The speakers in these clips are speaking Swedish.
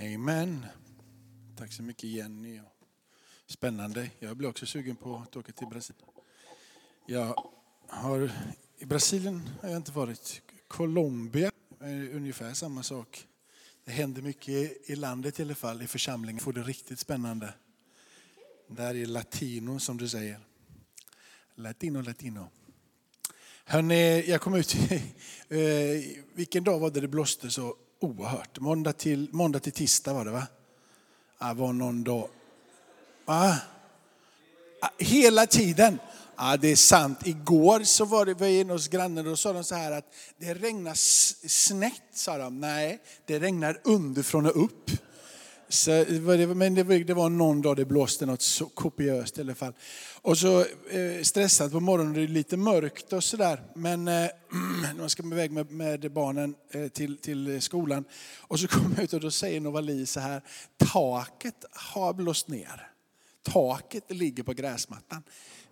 Amen. Tack så mycket Jenny. Spännande. Jag blir också sugen på att åka till Brasilien. Jag har, I Brasilien har jag inte varit. Colombia är ungefär samma sak. Det händer mycket i landet i alla fall, i församlingen. får det riktigt spännande. Där är latino som du säger. Latino, latino. Hörrni, jag kom ut, eh, vilken dag var det det blåste så oerhört? Måndag till, måndag till tisdag var det va? Det var någon dag. Va? Hela tiden. Ja, det är sant. Igår så var det, var jag inne hos grannen och då sa de så här att det regnar snett, sa de. Nej, det regnar underifrån och upp. Så, men det var någon dag det blåste något så kopiöst i alla fall. Och så eh, stressat på morgonen, det är lite mörkt och sådär. Men eh, man ska iväg med, med barnen eh, till, till skolan. Och så kommer jag ut och då säger Novali så här, taket har blåst ner. Taket ligger på gräsmattan.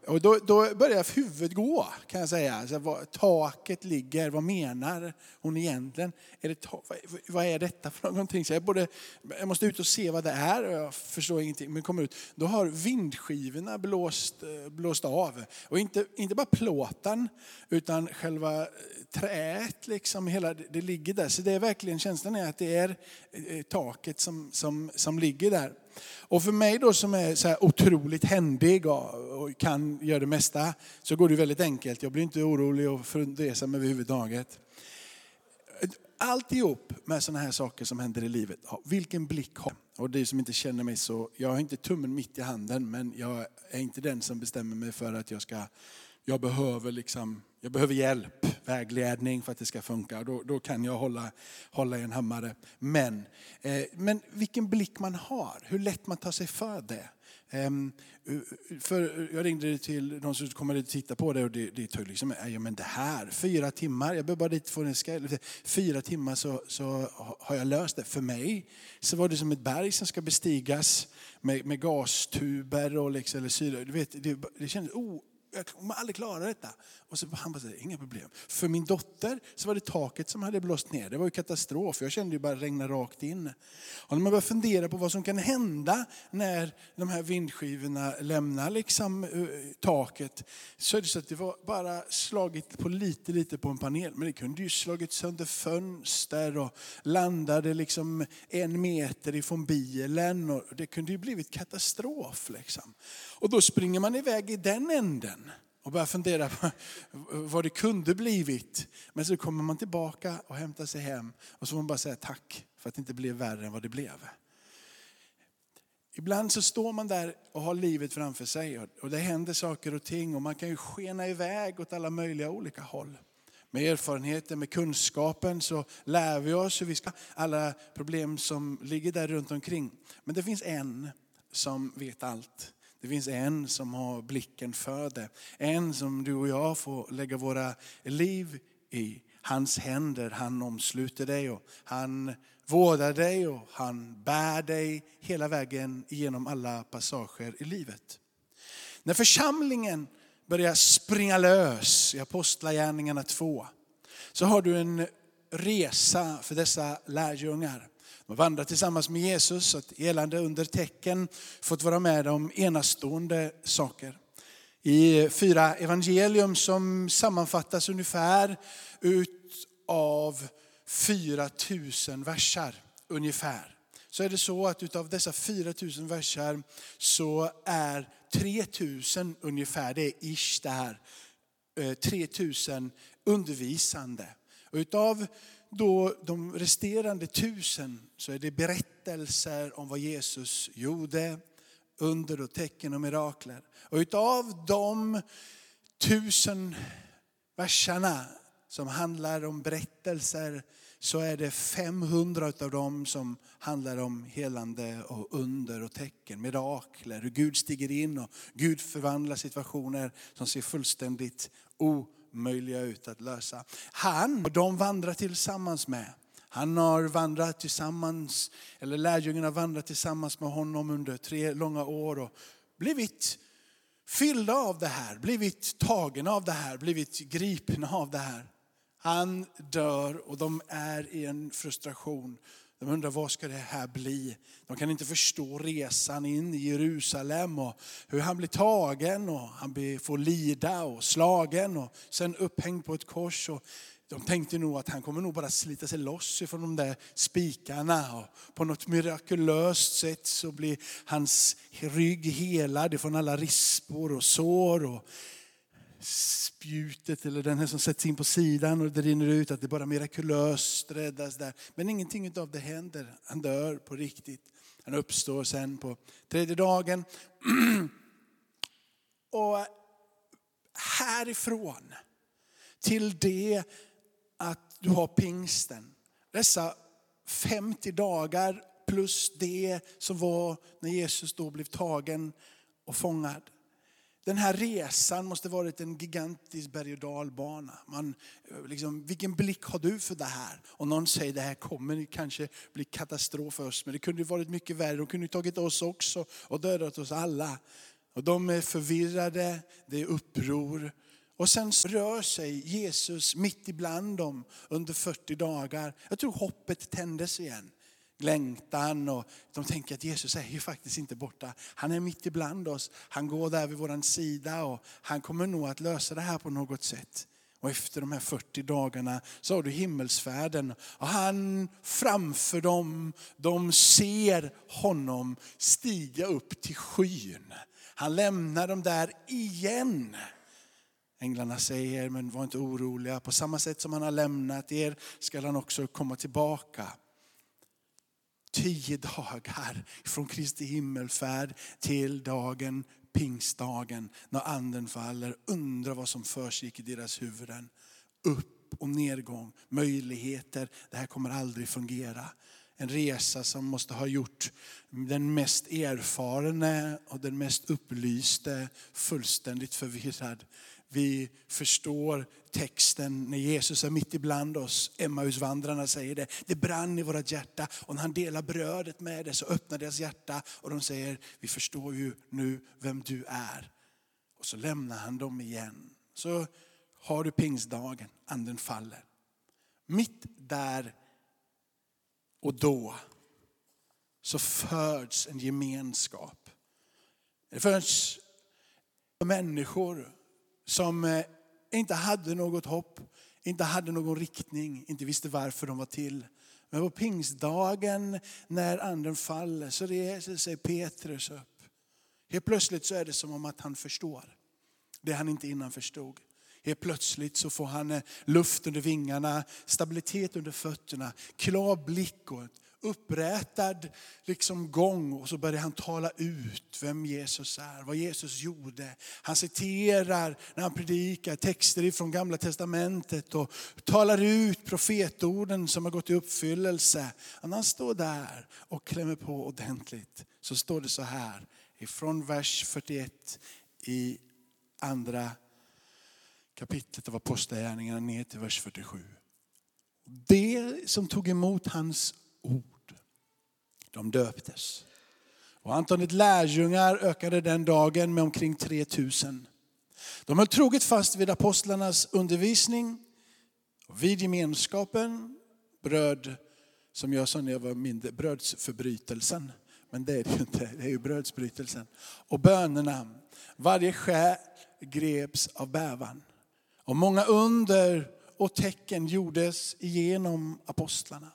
Och då, då börjar huvudet gå kan jag säga. Alltså, vad, taket ligger, vad menar hon egentligen? Är det, vad, vad är detta för någonting? Så jag, borde, jag måste ut och se vad det är och jag förstår ingenting. Men kommer ut, då har vindskivorna blåst, eh, blåst av. Och inte, inte bara plåten utan själva eh, träet, liksom, hela, det ligger där. Så det är verkligen känslan är att det är eh, taket som, som, som ligger där. Och för mig då som är så här otroligt händig och kan göra det mesta så går det väldigt enkelt. Jag blir inte orolig och fundersam överhuvudtaget. Alltihop med sådana här saker som händer i livet, vilken blick har Och du som inte känner mig så, jag har inte tummen mitt i handen men jag är inte den som bestämmer mig för att jag ska, jag behöver liksom jag behöver hjälp, vägledning för att det ska funka. Då, då kan jag hålla, hålla i en hammare. Men, eh, men vilken blick man har, hur lätt man tar sig för det. Ehm, för jag ringde till de som kommer dit och titta på det och det, det tog liksom, ja men det här, fyra timmar, jag behöver bara dit få en skall, fyra timmar så, så har jag löst det. För mig så var det som ett berg som ska bestigas med, med gastuber och liksom, eller syre. Du vet, det, det kändes oh, jag kommer aldrig klara detta. Och så han bara, inga problem. För min dotter så var det taket som hade blåst ner. Det var ju katastrof. Jag kände ju bara regna rakt in. Och när man börjar fundera på vad som kan hända när de här vindskivorna lämnar liksom, eh, taket. Så är det så att det var bara slagit på lite, lite på en panel. Men det kunde ju slagit sönder fönster och landade liksom en meter ifrån bilen. Och det kunde ju blivit katastrof. Liksom. Och då springer man iväg i den änden och börjar fundera på vad det kunde blivit. Men så kommer man tillbaka och hämtar sig hem och så får man bara säga tack för att det inte blev värre än vad det blev. Ibland så står man där och har livet framför sig och det händer saker och ting och man kan ju skena iväg åt alla möjliga olika håll. Med erfarenheten, med kunskapen så lär vi oss hur vi ska alla problem som ligger där runt omkring. Men det finns en som vet allt. Det finns en som har blicken för det. En som du och jag får lägga våra liv i. Hans händer, han omsluter dig och han vårdar dig och han bär dig hela vägen genom alla passager i livet. När församlingen börjar springa lös i Apostlagärningarna 2 så har du en resa för dessa lärjungar. De har vandrat tillsammans med Jesus, ett elande under tecken, fått vara med om enastående saker. I fyra evangelium som sammanfattas ungefär ut av 4000 versar ungefär. Så är det så att utav dessa 4000 versar så är 3000 ungefär, det är ish det här, eh, 3000 undervisande. Och utav då de resterande tusen så är det berättelser om vad Jesus gjorde, under och tecken och mirakler. Och utav de tusen verserna som handlar om berättelser så är det 500 av dem som handlar om helande och under och tecken, mirakler, hur Gud stiger in och Gud förvandlar situationer som ser fullständigt möjliga omöjliga ut att lösa. Han och de vandrar tillsammans med. Han har vandrat tillsammans, eller lärjungarna har vandrat tillsammans med honom under tre långa år och blivit fyllda av det här, blivit tagna av det här, blivit gripna av det här. Han dör och de är i en frustration de undrar vad ska det här bli? De kan inte förstå resan in i Jerusalem och hur han blir tagen och han får lida och slagen och sen upphängd på ett kors. Och de tänkte nog att han kommer nog bara slita sig loss ifrån de där spikarna. Och på något mirakulöst sätt så blir hans rygg helad ifrån alla rispor och sår. Och spjutet eller den här som sätts in på sidan och det rinner ut, att det bara mirakulöst räddas där. Men ingenting av det händer. Han dör på riktigt. Han uppstår sen på tredje dagen. Och härifrån till det att du har pingsten. Dessa 50 dagar plus det som var när Jesus då blev tagen och fångad. Den här resan måste varit en gigantisk berg och dalbana. Man, eh, liksom, vilken blick har du för det här? Och någon säger det här kommer kanske bli katastrof för oss. Men det kunde varit mycket värre. De kunde tagit oss också och dödat oss alla. Och de är förvirrade, det är uppror. Och sen rör sig Jesus mitt ibland dem under 40 dagar. Jag tror hoppet tändes igen längtan och de tänker att Jesus är ju faktiskt inte borta. Han är mitt ibland oss. Han går där vid vår sida och han kommer nog att lösa det här på något sätt. Och efter de här 40 dagarna så har du himmelsfärden. Och han framför dem, de ser honom stiga upp till skyn. Han lämnar dem där igen. Änglarna säger, men var inte oroliga. På samma sätt som han har lämnat er skall han också komma tillbaka tio dagar från Kristi himmelfärd till dagen pingstdagen när anden faller. Undra vad som försiggick i deras huvuden. Upp och nedgång, möjligheter. Det här kommer aldrig fungera. En resa som måste ha gjort den mest erfarne och den mest upplyste fullständigt förvirrad. Vi förstår texten när Jesus är mitt ibland oss. Emmausvandrarna säger det. Det brann i vårt hjärta och när han delar brödet med det så öppnar deras hjärta och de säger, vi förstår ju nu vem du är. Och så lämnar han dem igen. Så har du pingstdagen, anden faller. Mitt där och då så föds en gemenskap. Det föds människor som eh, inte hade något hopp, inte hade någon riktning, inte visste varför de var till. Men på pingstdagen när anden faller så reser sig Petrus upp. Helt plötsligt så är det som om att han förstår det han inte innan förstod. Helt plötsligt så får han eh, luft under vingarna, stabilitet under fötterna, klar blick och upprätad liksom gång och så börjar han tala ut vem Jesus är, vad Jesus gjorde. Han citerar när han predikar texter ifrån gamla testamentet och talar ut profetorden som har gått i uppfyllelse. När han står där och klämmer på ordentligt så står det så här ifrån vers 41 i andra kapitlet av Apostlagärningarna ner till vers 47. Det som tog emot hans ord, de döptes. Och antalet lärjungar ökade den dagen med omkring 3000. De höll troget fast vid apostlarnas undervisning, vid gemenskapen, bröd, som jag sa när jag var mindre, brödsförbrytelsen. Men det är det ju inte, det är ju brödsbrytelsen. Och bönerna. Varje själ greps av bävan. Och många under och tecken gjordes genom apostlarna.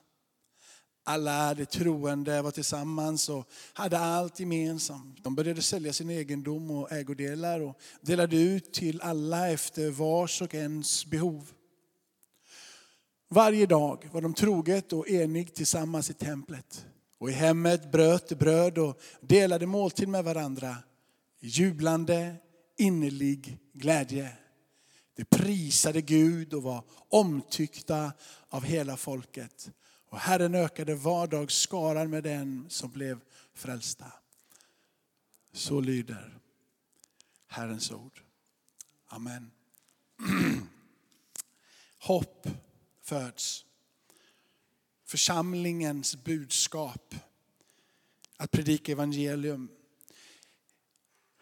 Alla de troende var tillsammans och hade allt gemensamt. De började sälja sin egendom och ägodelar och delade ut till alla efter vars och ens behov. Varje dag var de troget och enig tillsammans i templet. Och i hemmet bröt de bröd och delade måltid med varandra. Jublande, innerlig glädje. De prisade Gud och var omtyckta av hela folket. Och Herren ökade vardagsskaran med den som blev frälsta. Så lyder Herrens ord. Amen. Hopp föds. Församlingens budskap. Att predika evangelium.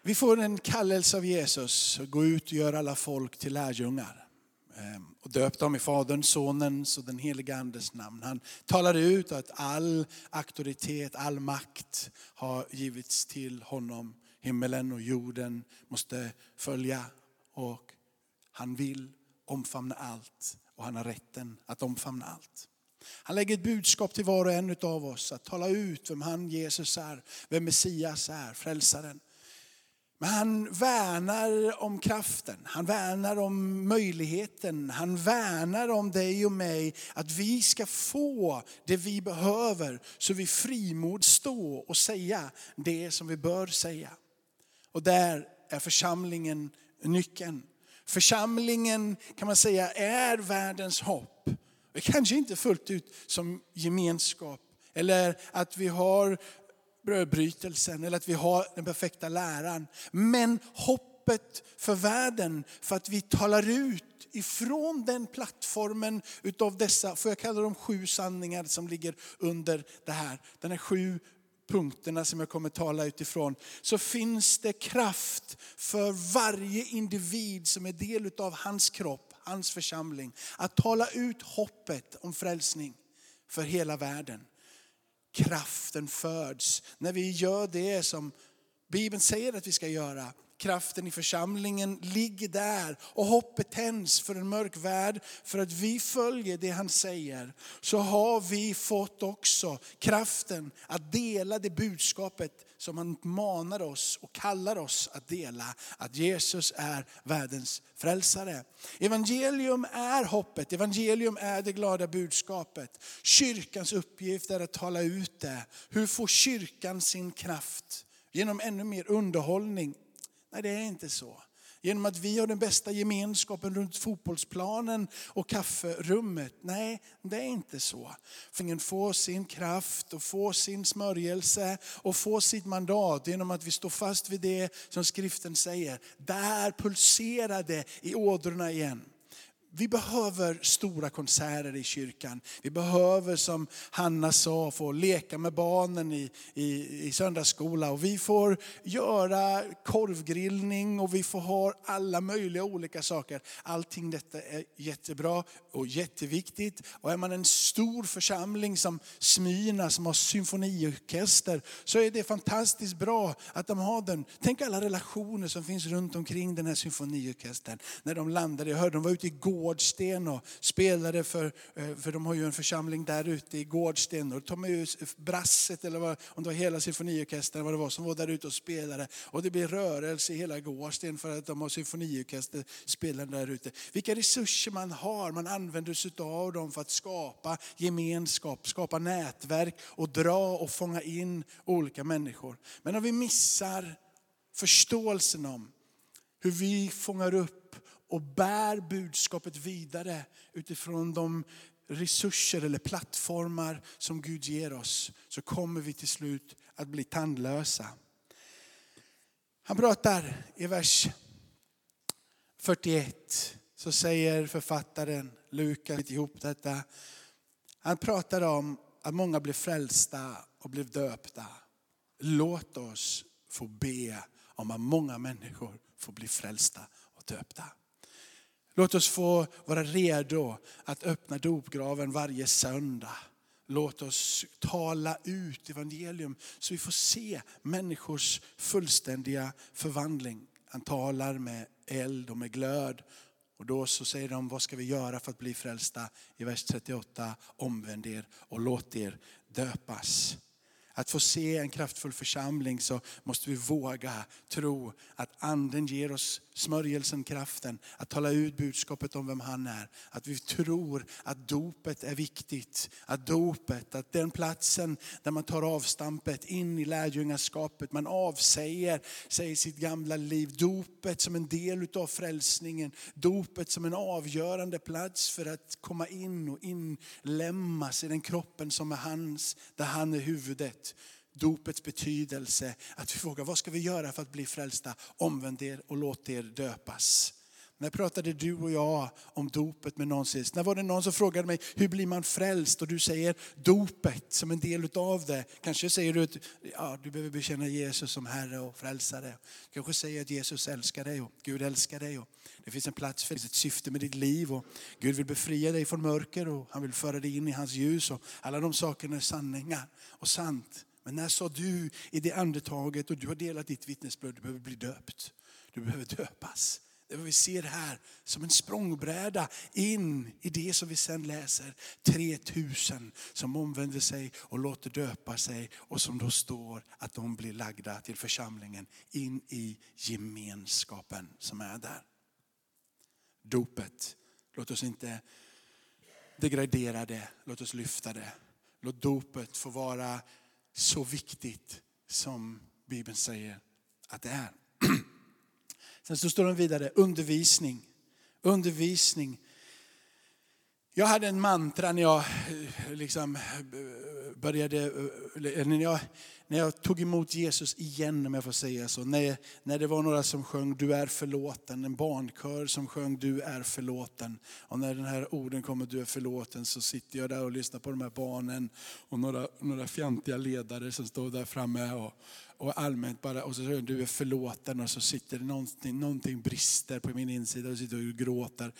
Vi får en kallelse av Jesus att gå ut och göra alla folk till lärjungar. Ehm, och döpt dem i Faderns, Sonens och den helige Andes namn. Han talade ut att all auktoritet, all makt har givits till honom. Himmelen och jorden måste följa och han vill omfamna allt och han har rätten att omfamna allt. Han lägger ett budskap till var och en av oss att tala ut vem han Jesus är, vem Messias är, frälsaren. Men han värnar om kraften, han värnar om möjligheten, han värnar om dig och mig. Att vi ska få det vi behöver så vi frimod stå och säga det som vi bör säga. Och där är församlingen nyckeln. Församlingen kan man säga är världens hopp. Kanske inte fullt ut som gemenskap eller att vi har brödbrytelsen eller att vi har den perfekta läran. Men hoppet för världen, för att vi talar ut ifrån den plattformen utav dessa, får jag kalla dem sju sanningar som ligger under det här. Den här sju punkterna som jag kommer tala utifrån, så finns det kraft för varje individ som är del utav hans kropp, hans församling, att tala ut hoppet om frälsning för hela världen kraften föds. När vi gör det som Bibeln säger att vi ska göra. Kraften i församlingen ligger där och hoppet tänds för en mörk värld. För att vi följer det han säger så har vi fått också kraften att dela det budskapet som han manar oss och kallar oss att dela. Att Jesus är världens frälsare. Evangelium är hoppet, evangelium är det glada budskapet. Kyrkans uppgift är att tala ut det. Hur får kyrkan sin kraft? Genom ännu mer underhållning? Nej, det är inte så. Genom att vi har den bästa gemenskapen runt fotbollsplanen och kafferummet. Nej, det är inte så. För får sin kraft och får sin smörjelse och får sitt mandat genom att vi står fast vid det som skriften säger. Där pulserar det i ådrorna igen. Vi behöver stora konserter i kyrkan. Vi behöver som Hanna sa få leka med barnen i, i, i söndagsskola. Och vi får göra korvgrillning och vi får ha alla möjliga olika saker. Allting detta är jättebra och jätteviktigt. Och är man en stor församling som Smyrna som har symfoniorkester så är det fantastiskt bra att de har den. Tänk alla relationer som finns runt omkring den här symfoniorkestern. När de landade, jag hörde de var ute igår Gårdsten och spelade för, eh, för de har ju en församling där ute i Gårdsten. Och de tog med brasset eller vad, om det var hela symfoniorkestern vad det var som var där ute och spelade. Och det blir rörelse i hela Gårdsten för att de har symfoniorkester spelande där ute. Vilka resurser man har, man använder sig av dem för att skapa gemenskap, skapa nätverk och dra och fånga in olika människor. Men om vi missar förståelsen om hur vi fångar upp och bär budskapet vidare utifrån de resurser eller plattformar som Gud ger oss så kommer vi till slut att bli tandlösa. Han pratar i vers 41 så säger författaren Lukas ihop detta. Han pratar om att många blev frälsta och blev döpta. Låt oss få be om att många människor får bli frälsta och döpta. Låt oss få vara redo att öppna dopgraven varje söndag. Låt oss tala ut evangelium så vi får se människors fullständiga förvandling. Han talar med eld och med glöd. Och då så säger de, vad ska vi göra för att bli frälsta? I vers 38, omvänd er och låt er döpas. Att få se en kraftfull församling så måste vi våga tro att anden ger oss smörjelsen, kraften att tala ut budskapet om vem han är. Att vi tror att dopet är viktigt. Att dopet, att den platsen där man tar avstampet in i lärjungaskapet, man avsäger sig sitt gamla liv. Dopet som en del av frälsningen. Dopet som en avgörande plats för att komma in och inlämmas i den kroppen som är hans, där han är huvudet dopets betydelse. Att vi frågar vad ska vi göra för att bli frälsta? Omvänd er och låt er döpas. När pratade du och jag om dopet med någon sist? När var det någon som frågade mig, hur blir man frälst? Och du säger dopet som en del utav det. Kanske säger du att ja, du behöver bekänna Jesus som Herre och frälsare. Kanske säger att Jesus älskar dig och Gud älskar dig. Och det finns en plats för ett syfte med ditt liv. Och Gud vill befria dig från mörker och han vill föra dig in i hans ljus. Och alla de sakerna är sanningar och sant. Men när sa du i det andetaget och du har delat ditt vittnesbörd, du behöver bli döpt. Du behöver döpas. Det vi ser här som en språngbräda in i det som vi sen läser. 3000 som omvänder sig och låter döpa sig och som då står att de blir lagda till församlingen in i gemenskapen som är där. Dopet, låt oss inte degradera det, låt oss lyfta det. Låt dopet få vara så viktigt som Bibeln säger att det är. Sen så står det vidare, undervisning. Undervisning. Jag hade en mantra när jag eh, liksom eh, började, eh, när jag, när jag tog emot Jesus igen om jag får säga så. När, när det var några som sjöng Du är förlåten, en barnkör som sjöng Du är förlåten. Och när den här orden kommer Du är förlåten så sitter jag där och lyssnar på de här barnen och några, några fjantiga ledare som står där framme och, och allmänt bara, och så säger du är förlåten och så sitter det någonting, någonting brister på min insida och sitter och gråter.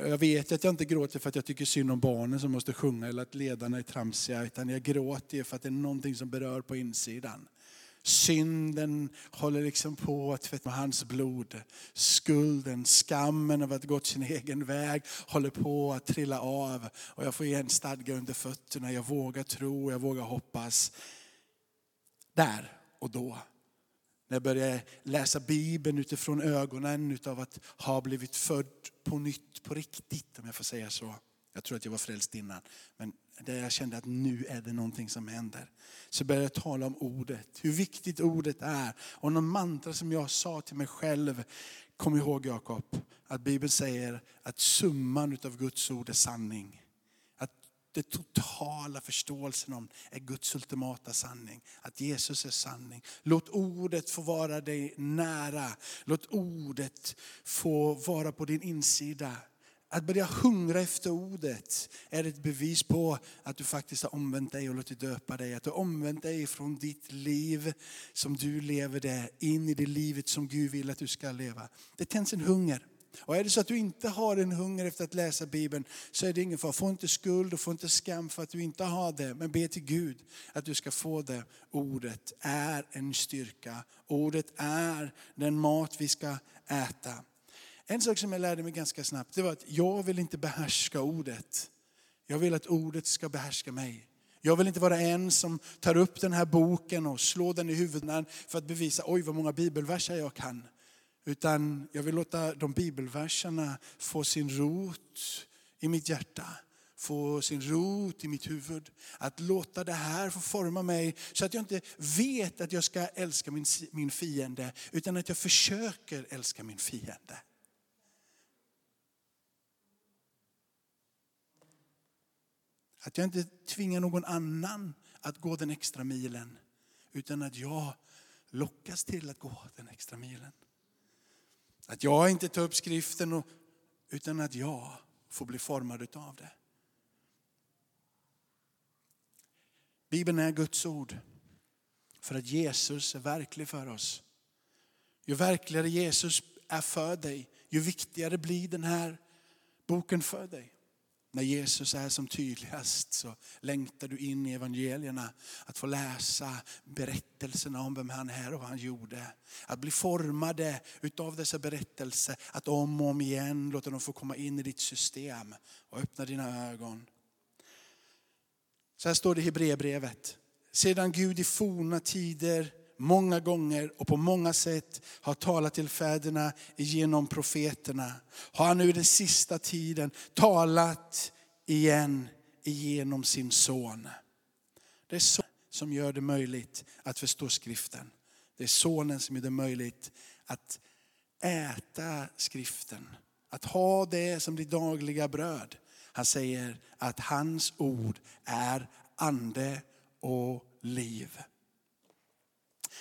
Jag vet att jag inte gråter för att jag tycker synd om barnen som måste sjunga eller att ledarna är tramsiga, utan jag gråter för att det är någonting som berör på insidan. Synden håller liksom på att tvätta med hans blod. Skulden, skammen av att ha gått sin egen väg håller på att trilla av. Och jag får igen stadga under fötterna. Jag vågar tro, jag vågar hoppas. Där och då. När jag började läsa Bibeln utifrån ögonen av att ha blivit född på nytt på riktigt, om jag får säga så. Jag tror att jag var frälst innan, men där jag kände att nu är det någonting som händer. Så började jag tala om ordet, hur viktigt ordet är. Och någon mantra som jag sa till mig själv, kom ihåg Jakob, att Bibeln säger att summan av Guds ord är sanning den totala förståelsen om är Guds ultimata sanning. Att Jesus är sanning. Låt ordet få vara dig nära. Låt ordet få vara på din insida. Att börja hungra efter ordet är ett bevis på att du faktiskt har omvänt dig och låtit döpa dig. Att du har omvänt dig från ditt liv som du lever det in i det livet som Gud vill att du ska leva. Det tänds en hunger. Och är det så att du inte har en hunger efter att läsa Bibeln så är det ingen fara. Få inte skuld och få inte skam för att du inte har det. Men be till Gud att du ska få det. Ordet är en styrka. Ordet är den mat vi ska äta. En sak som jag lärde mig ganska snabbt det var att jag vill inte behärska ordet. Jag vill att ordet ska behärska mig. Jag vill inte vara en som tar upp den här boken och slår den i huvudet för att bevisa, oj vad många bibelverser jag kan. Utan jag vill låta de bibelverserna få sin rot i mitt hjärta få sin rot i mitt huvud. Att låta det här få forma mig så att jag inte vet att jag ska älska min, min fiende utan att jag försöker älska min fiende. Att jag inte tvingar någon annan att gå den extra milen utan att jag lockas till att gå den extra milen. Att jag inte tar upp skriften och, utan att jag får bli formad av det. Bibeln är Guds ord för att Jesus är verklig för oss. Ju verkligare Jesus är för dig, ju viktigare blir den här boken för dig. När Jesus är som tydligast så längtar du in i evangelierna. Att få läsa berättelserna om vem han är och vad han gjorde. Att bli formade utav dessa berättelser. Att om och om igen låta dem få komma in i ditt system och öppna dina ögon. Så här står det i Hebreerbrevet. Sedan Gud i forna tider många gånger och på många sätt har talat till fäderna genom profeterna. Har han nu den sista tiden talat igen genom sin son. Det är sonen som gör det möjligt att förstå skriften. Det är sonen som gör det möjligt att äta skriften. Att ha det som ditt dagliga bröd. Han säger att hans ord är ande och liv.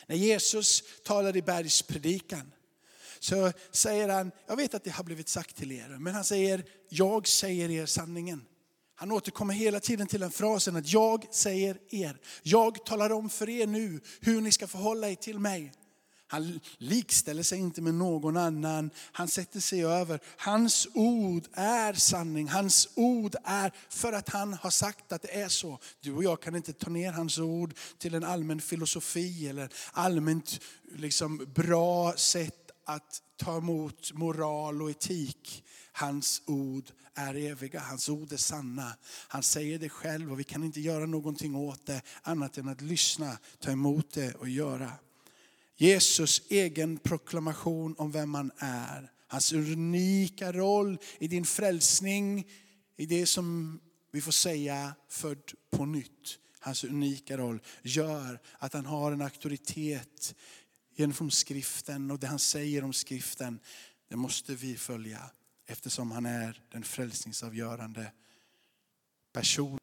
När Jesus talade i bergspredikan så säger han, jag vet att det har blivit sagt till er, men han säger, jag säger er sanningen. Han återkommer hela tiden till den frasen att jag säger er, jag talar om för er nu hur ni ska förhålla er till mig. Han likställer sig inte med någon annan. Han sätter sig över. Hans ord är sanning. Hans ord är för att han har sagt att det är så. Du och jag kan inte ta ner hans ord till en allmän filosofi eller allmänt liksom, bra sätt att ta emot moral och etik. Hans ord är eviga, hans ord är sanna. Han säger det själv och vi kan inte göra någonting åt det annat än att lyssna, ta emot det och göra. Jesus egen proklamation om vem han är. Hans unika roll i din frälsning, i det som vi får säga född på nytt. Hans unika roll gör att han har en auktoritet genom skriften och det han säger om skriften, det måste vi följa eftersom han är den frälsningsavgörande person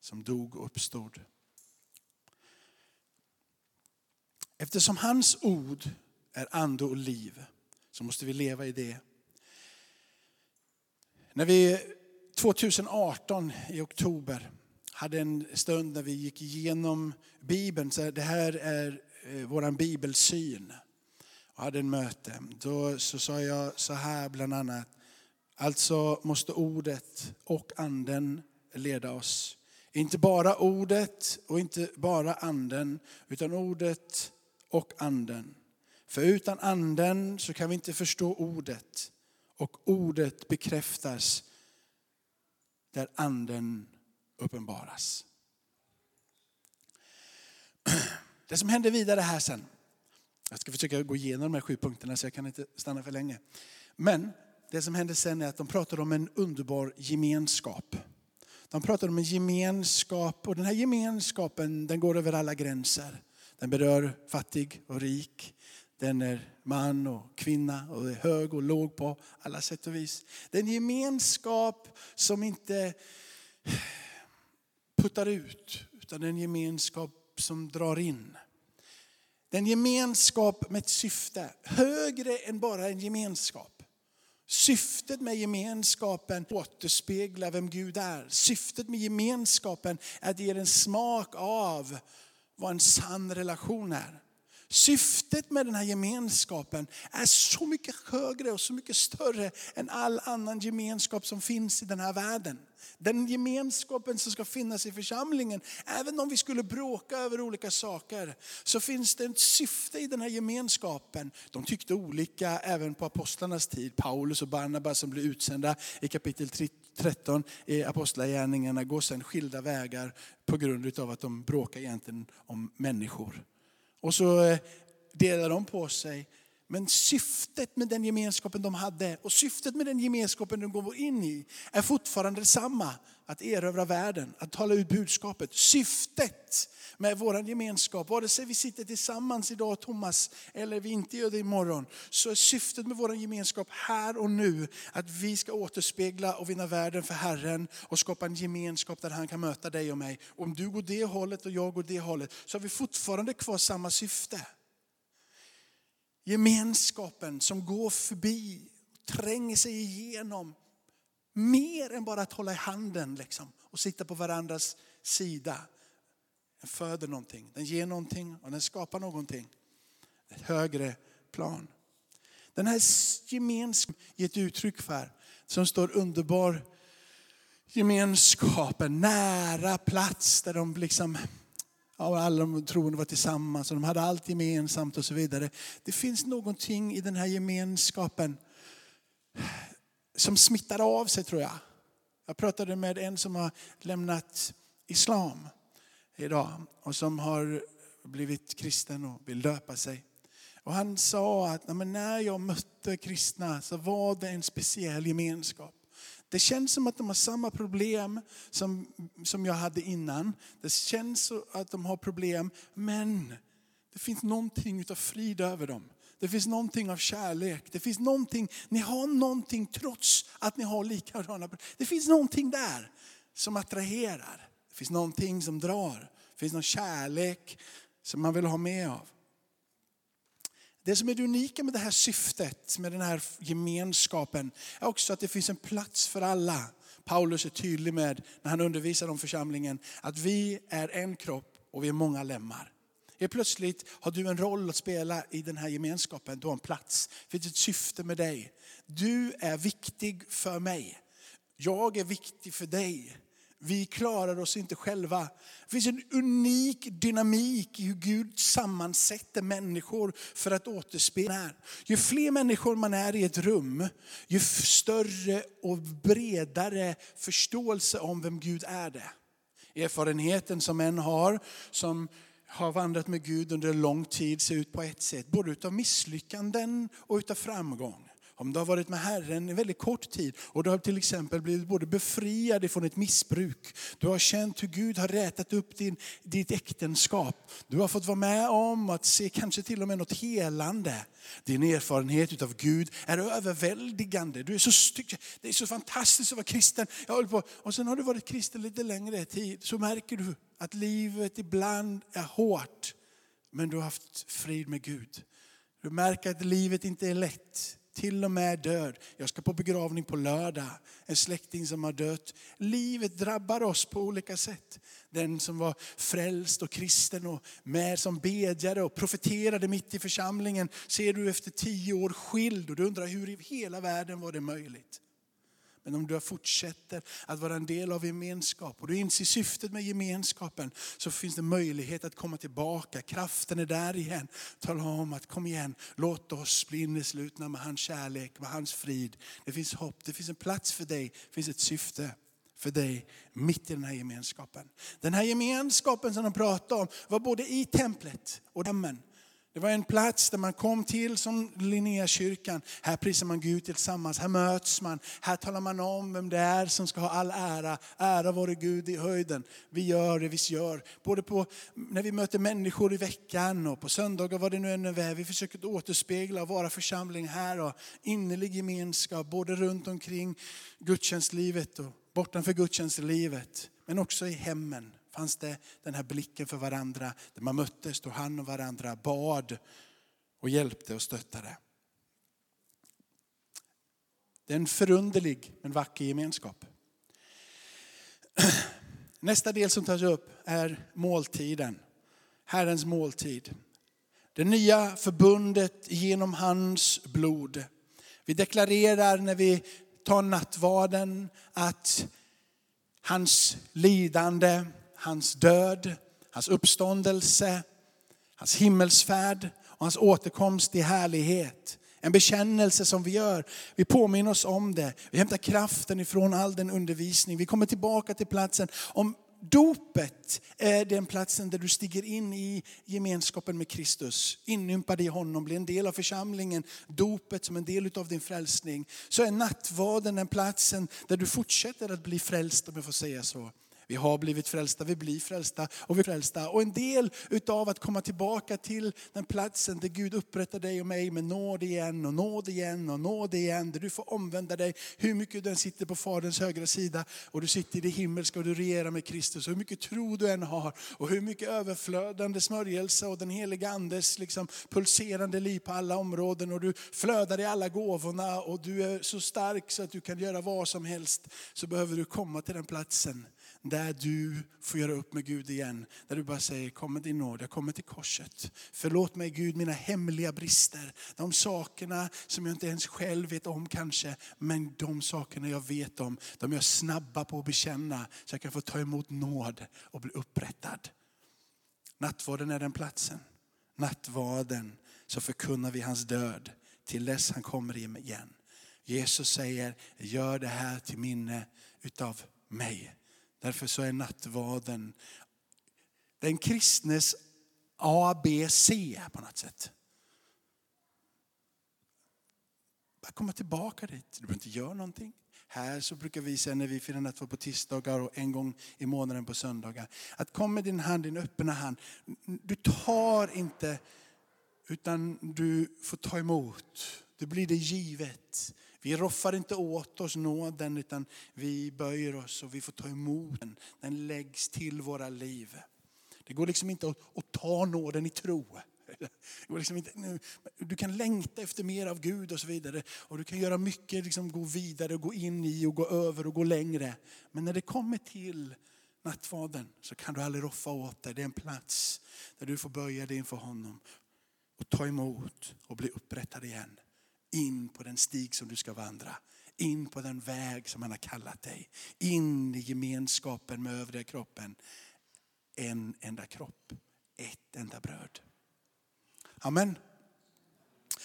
som dog och uppstod. Eftersom hans ord är ande och liv så måste vi leva i det. När vi 2018 i oktober hade en stund när vi gick igenom Bibeln, så det här är eh, vår bibelsyn, och hade en möte. Då så sa jag så här bland annat, alltså måste ordet och anden leda oss. Inte bara ordet och inte bara anden, utan ordet och anden. För utan anden så kan vi inte förstå ordet. Och ordet bekräftas där anden uppenbaras. Det som händer vidare här sen, jag ska försöka gå igenom de här sju punkterna så jag kan inte stanna för länge. Men det som händer sen är att de pratar om en underbar gemenskap. De pratar om en gemenskap och den här gemenskapen den går över alla gränser. Den berör fattig och rik. Den är man och kvinna och är hög och låg på alla sätt och vis. Det är en gemenskap som inte puttar ut, utan en gemenskap som drar in. Det är en gemenskap med ett syfte, högre än bara en gemenskap. Syftet med gemenskapen återspeglar vem Gud är. Syftet med gemenskapen är att ge en smak av vad en sann relation är. Syftet med den här gemenskapen är så mycket högre och så mycket större än all annan gemenskap som finns i den här världen. Den gemenskapen som ska finnas i församlingen, även om vi skulle bråka över olika saker, så finns det ett syfte i den här gemenskapen. De tyckte olika även på apostlarnas tid. Paulus och Barnabas som blev utsända i kapitel 13 i Apostlagärningarna går sedan skilda vägar på grund av att de bråkar egentligen om människor. Och så eh, delar de på sig. Men syftet med den gemenskapen de hade och syftet med den gemenskapen de går in i är fortfarande detsamma. Att erövra världen, att tala ut budskapet. Syftet med vår gemenskap, vare sig vi sitter tillsammans idag Thomas eller vi inte gör det imorgon, så är syftet med vår gemenskap här och nu att vi ska återspegla och vinna världen för Herren och skapa en gemenskap där han kan möta dig och mig. Om du går det hållet och jag går det hållet så har vi fortfarande kvar samma syfte. Gemenskapen som går förbi, tränger sig igenom mer än bara att hålla i handen liksom, och sitta på varandras sida. Den föder någonting, den ger någonting och den skapar någonting. Ett högre plan. Den här gemenskapen ger ett uttryck för, som står underbar gemenskapen, nära plats där de liksom Ja, alla de troende var tillsammans och de hade allt gemensamt och så vidare. Det finns någonting i den här gemenskapen som smittar av sig tror jag. Jag pratade med en som har lämnat islam idag och som har blivit kristen och vill döpa sig. Och han sa att när jag mötte kristna så var det en speciell gemenskap. Det känns som att de har samma problem som, som jag hade innan. Det känns att de har problem, men det finns någonting av frid över dem. Det finns någonting av kärlek. Det finns någonting, ni har någonting trots att ni har likadana Det finns någonting där som attraherar. Det finns någonting som drar. Det finns någon kärlek som man vill ha med av. Det som är det unika med det här syftet, med den här gemenskapen, är också att det finns en plats för alla. Paulus är tydlig med, när han undervisar om församlingen, att vi är en kropp och vi är många lemmar. Helt plötsligt har du en roll att spela i den här gemenskapen. Du har en plats. Det finns ett syfte med dig. Du är viktig för mig. Jag är viktig för dig. Vi klarar oss inte själva. Det finns en unik dynamik i hur Gud sammansätter människor för att återspegla. Ju fler människor man är i ett rum, ju större och bredare förståelse om vem Gud är det. Erfarenheten som en har, som har vandrat med Gud under en lång tid ser ut på ett sätt, både utav misslyckanden och utav framgång. Om du har varit med Herren en väldigt kort tid och du har till exempel blivit både befriad från ett missbruk. Du har känt hur Gud har rätat upp din, ditt äktenskap. Du har fått vara med om att se kanske till och med något helande. Din erfarenhet av Gud är överväldigande. Du är så stygg. Det är så fantastiskt att vara kristen. Jag håller på. Och sen har du varit kristen lite längre tid så märker du att livet ibland är hårt. Men du har haft frid med Gud. Du märker att livet inte är lätt till och med död. Jag ska på begravning på lördag. En släkting som har dött. Livet drabbar oss på olika sätt. Den som var frälst och kristen och med som bedjare och profeterade mitt i församlingen ser du efter tio år skild och du undrar hur i hela världen var det möjligt? Men om du fortsätter att vara en del av gemenskap och du inser syftet med gemenskapen så finns det möjlighet att komma tillbaka. Kraften är där igen. Tala om att kom igen, låt oss bli inneslutna med hans kärlek, med hans frid. Det finns hopp, det finns en plats för dig, det finns ett syfte för dig mitt i den här gemenskapen. Den här gemenskapen som de pratade om var både i templet och hemmen. Det var en plats där man kom till som Linnéakyrkan. Här prisar man Gud tillsammans, här möts man. Här talar man om vem det är som ska ha all ära. Ära vare Gud i höjden. Vi gör det vi gör. Både på, när vi möter människor i veckan och på söndagar, vad det nu än är. Vi försöker återspegla och vara församling här och innerlig gemenskap. Både runt omkring gudstjänstlivet och bortanför gudstjänstlivet. Men också i hemmen fanns det den här blicken för varandra. Där man möttes, tog hand om varandra, bad och hjälpte och stöttade. Det är en förunderlig men vacker gemenskap. Nästa del som tas upp är måltiden. Herrens måltid. Det nya förbundet genom hans blod. Vi deklarerar när vi tar nattvarden att hans lidande, hans död, hans uppståndelse, hans himmelsfärd och hans återkomst i härlighet. En bekännelse som vi gör. Vi påminner oss om det. Vi hämtar kraften ifrån all den undervisning. Vi kommer tillbaka till platsen. Om dopet är den platsen där du stiger in i gemenskapen med Kristus. Inympad i honom, blir en del av församlingen. Dopet som en del av din frälsning. Så är nattvarden den platsen där du fortsätter att bli frälst om jag får säga så. Vi har blivit frälsta, vi blir frälsta och vi är frälsta. Och en del utav att komma tillbaka till den platsen där Gud upprättar dig och mig med nåd igen och nåd igen och nåd igen. Där du får omvända dig hur mycket du än sitter på Faderns högra sida och du sitter i det himmelska och du regerar med Kristus. Och hur mycket tro du än har och hur mycket överflödande smörjelse och den heliga Andes liksom pulserande liv på alla områden och du flödar i alla gåvorna och du är så stark så att du kan göra vad som helst. Så behöver du komma till den platsen där du får göra upp med Gud igen. Där du bara säger, kom med din nåd, jag kommer till korset. Förlåt mig Gud mina hemliga brister. De sakerna som jag inte ens själv vet om kanske. Men de sakerna jag vet om, de är jag snabba på att bekänna. Så jag kan få ta emot nåd och bli upprättad. Nattvarden är den platsen. Nattvarden så förkunnar vi hans död till dess han kommer igen. Jesus säger, gör det här till minne utav mig. Därför så är nattvarden den kristnes ABC på något sätt. Bara komma tillbaka dit. Du behöver inte göra någonting. Här så brukar vi säga när vi firar nattvard på tisdagar och en gång i månaden på söndagar. Att kom med din hand, din öppna hand. Du tar inte utan du får ta emot. Det blir det givet. Vi roffar inte åt oss nåden utan vi böjer oss och vi får ta emot den. Den läggs till våra liv. Det går liksom inte att, att ta nåden i tro. Det går liksom inte, nu, du kan längta efter mer av Gud och så vidare. Och du kan göra mycket, liksom gå vidare, gå in i och gå över och gå längre. Men när det kommer till nattvarden så kan du aldrig roffa åt dig. Det är en plats där du får böja dig inför honom och ta emot och bli upprättad igen. In på den stig som du ska vandra. In på den väg som han har kallat dig. In i gemenskapen med övriga kroppen. En enda kropp, ett enda bröd. Amen.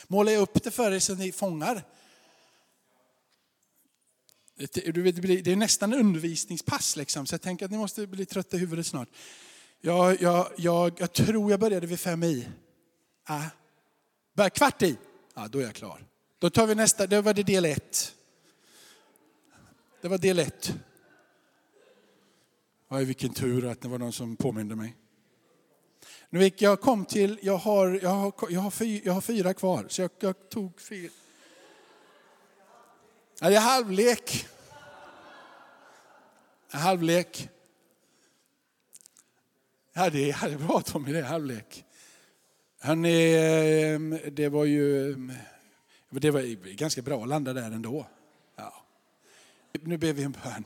Målar jag upp det för er så ni fångar. Det är nästan undervisningspass, liksom, så jag tänker att ni måste bli trötta i huvudet snart. Jag, jag, jag, jag tror jag började vid fem i. Äh. Kvart i, ja, då är jag klar. Då tar vi nästa, då var det del ett. Det var del ett. Oj, vilken tur att det var någon som påminde mig. Nu jag kom till, jag har, jag har, jag har, fyra, jag har fyra kvar, så jag, jag tog fyra. Ja, det är halvlek. Halvlek. Ja, det är bra Tommy, det är halvlek. Hörrni, ehm, det var ju ehm, det var ganska bra att landa där ändå. Ja. Nu ber vi en bön.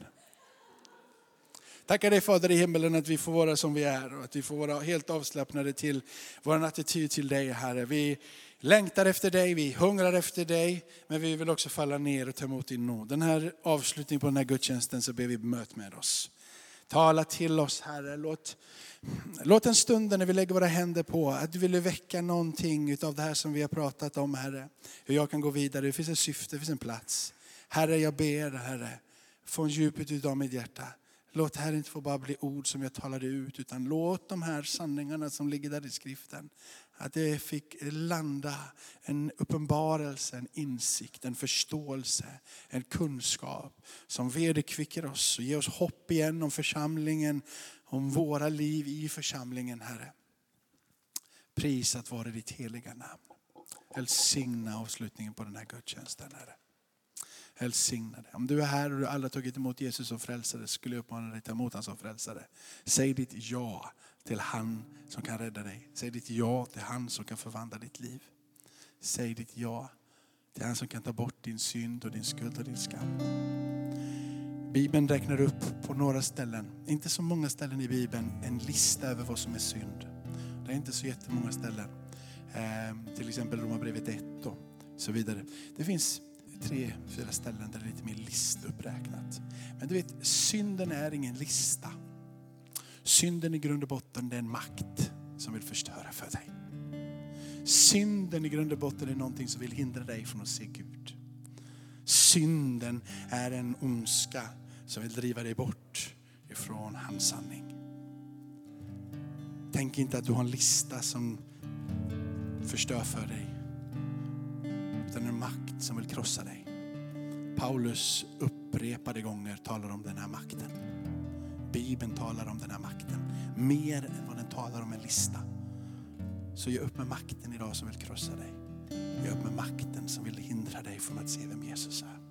Tackar dig Fader i himmelen att vi får vara som vi är och att vi får vara helt avslappnade till vår attityd till dig Herre. Vi längtar efter dig, vi hungrar efter dig, men vi vill också falla ner och ta emot din nåd. Den här avslutningen på den här gudstjänsten så ber vi möt med oss. Tala till oss Herre. Låt, låt en stund när vi lägger våra händer på att du vill väcka någonting av det här som vi har pratat om Herre. Hur jag kan gå vidare, det finns ett syfte, det finns en plats. Herre jag ber Herre, från djupet av mitt hjärta. Låt det här inte få bara bli ord som jag talade ut, utan låt de här sanningarna som ligger där i skriften, att det fick landa en uppenbarelse, en insikt, en förståelse, en kunskap som vederkvicker oss och ger oss hopp igen om församlingen, om våra liv i församlingen, Herre. Prisat vare ditt heliga namn. Välsigna avslutningen på den här gudstjänsten, Herre. Välsigna dig. Om du är här och du aldrig tagit emot Jesus som frälsare skulle jag uppmana dig att ta emot honom som frälsare. Säg ditt ja till han som kan rädda dig. Säg ditt ja till han som kan förvandla ditt liv. Säg ditt ja till han som kan ta bort din synd och din skuld och din skam. Bibeln räknar upp på några ställen, inte så många ställen i Bibeln, en lista över vad som är synd. Det är inte så jättemånga ställen. Eh, till exempel Romarbrevet 1 och så vidare. Det finns tre, fyra ställen där det är lite mer listuppräknat. Men du vet, synden är ingen lista. Synden i grund och botten det är en makt som vill förstöra för dig. Synden i grund och botten är någonting som vill hindra dig från att se Gud. Synden är en ondska som vill driva dig bort ifrån hans sanning. Tänk inte att du har en lista som förstör för dig. Utan en makt som vill krossa dig. Paulus upprepade gånger talar om den här makten. Bibeln talar om den här makten. Mer än vad den talar om en lista. Så ge upp med makten idag som vill krossa dig. Ge upp med makten som vill hindra dig från att se vem Jesus är.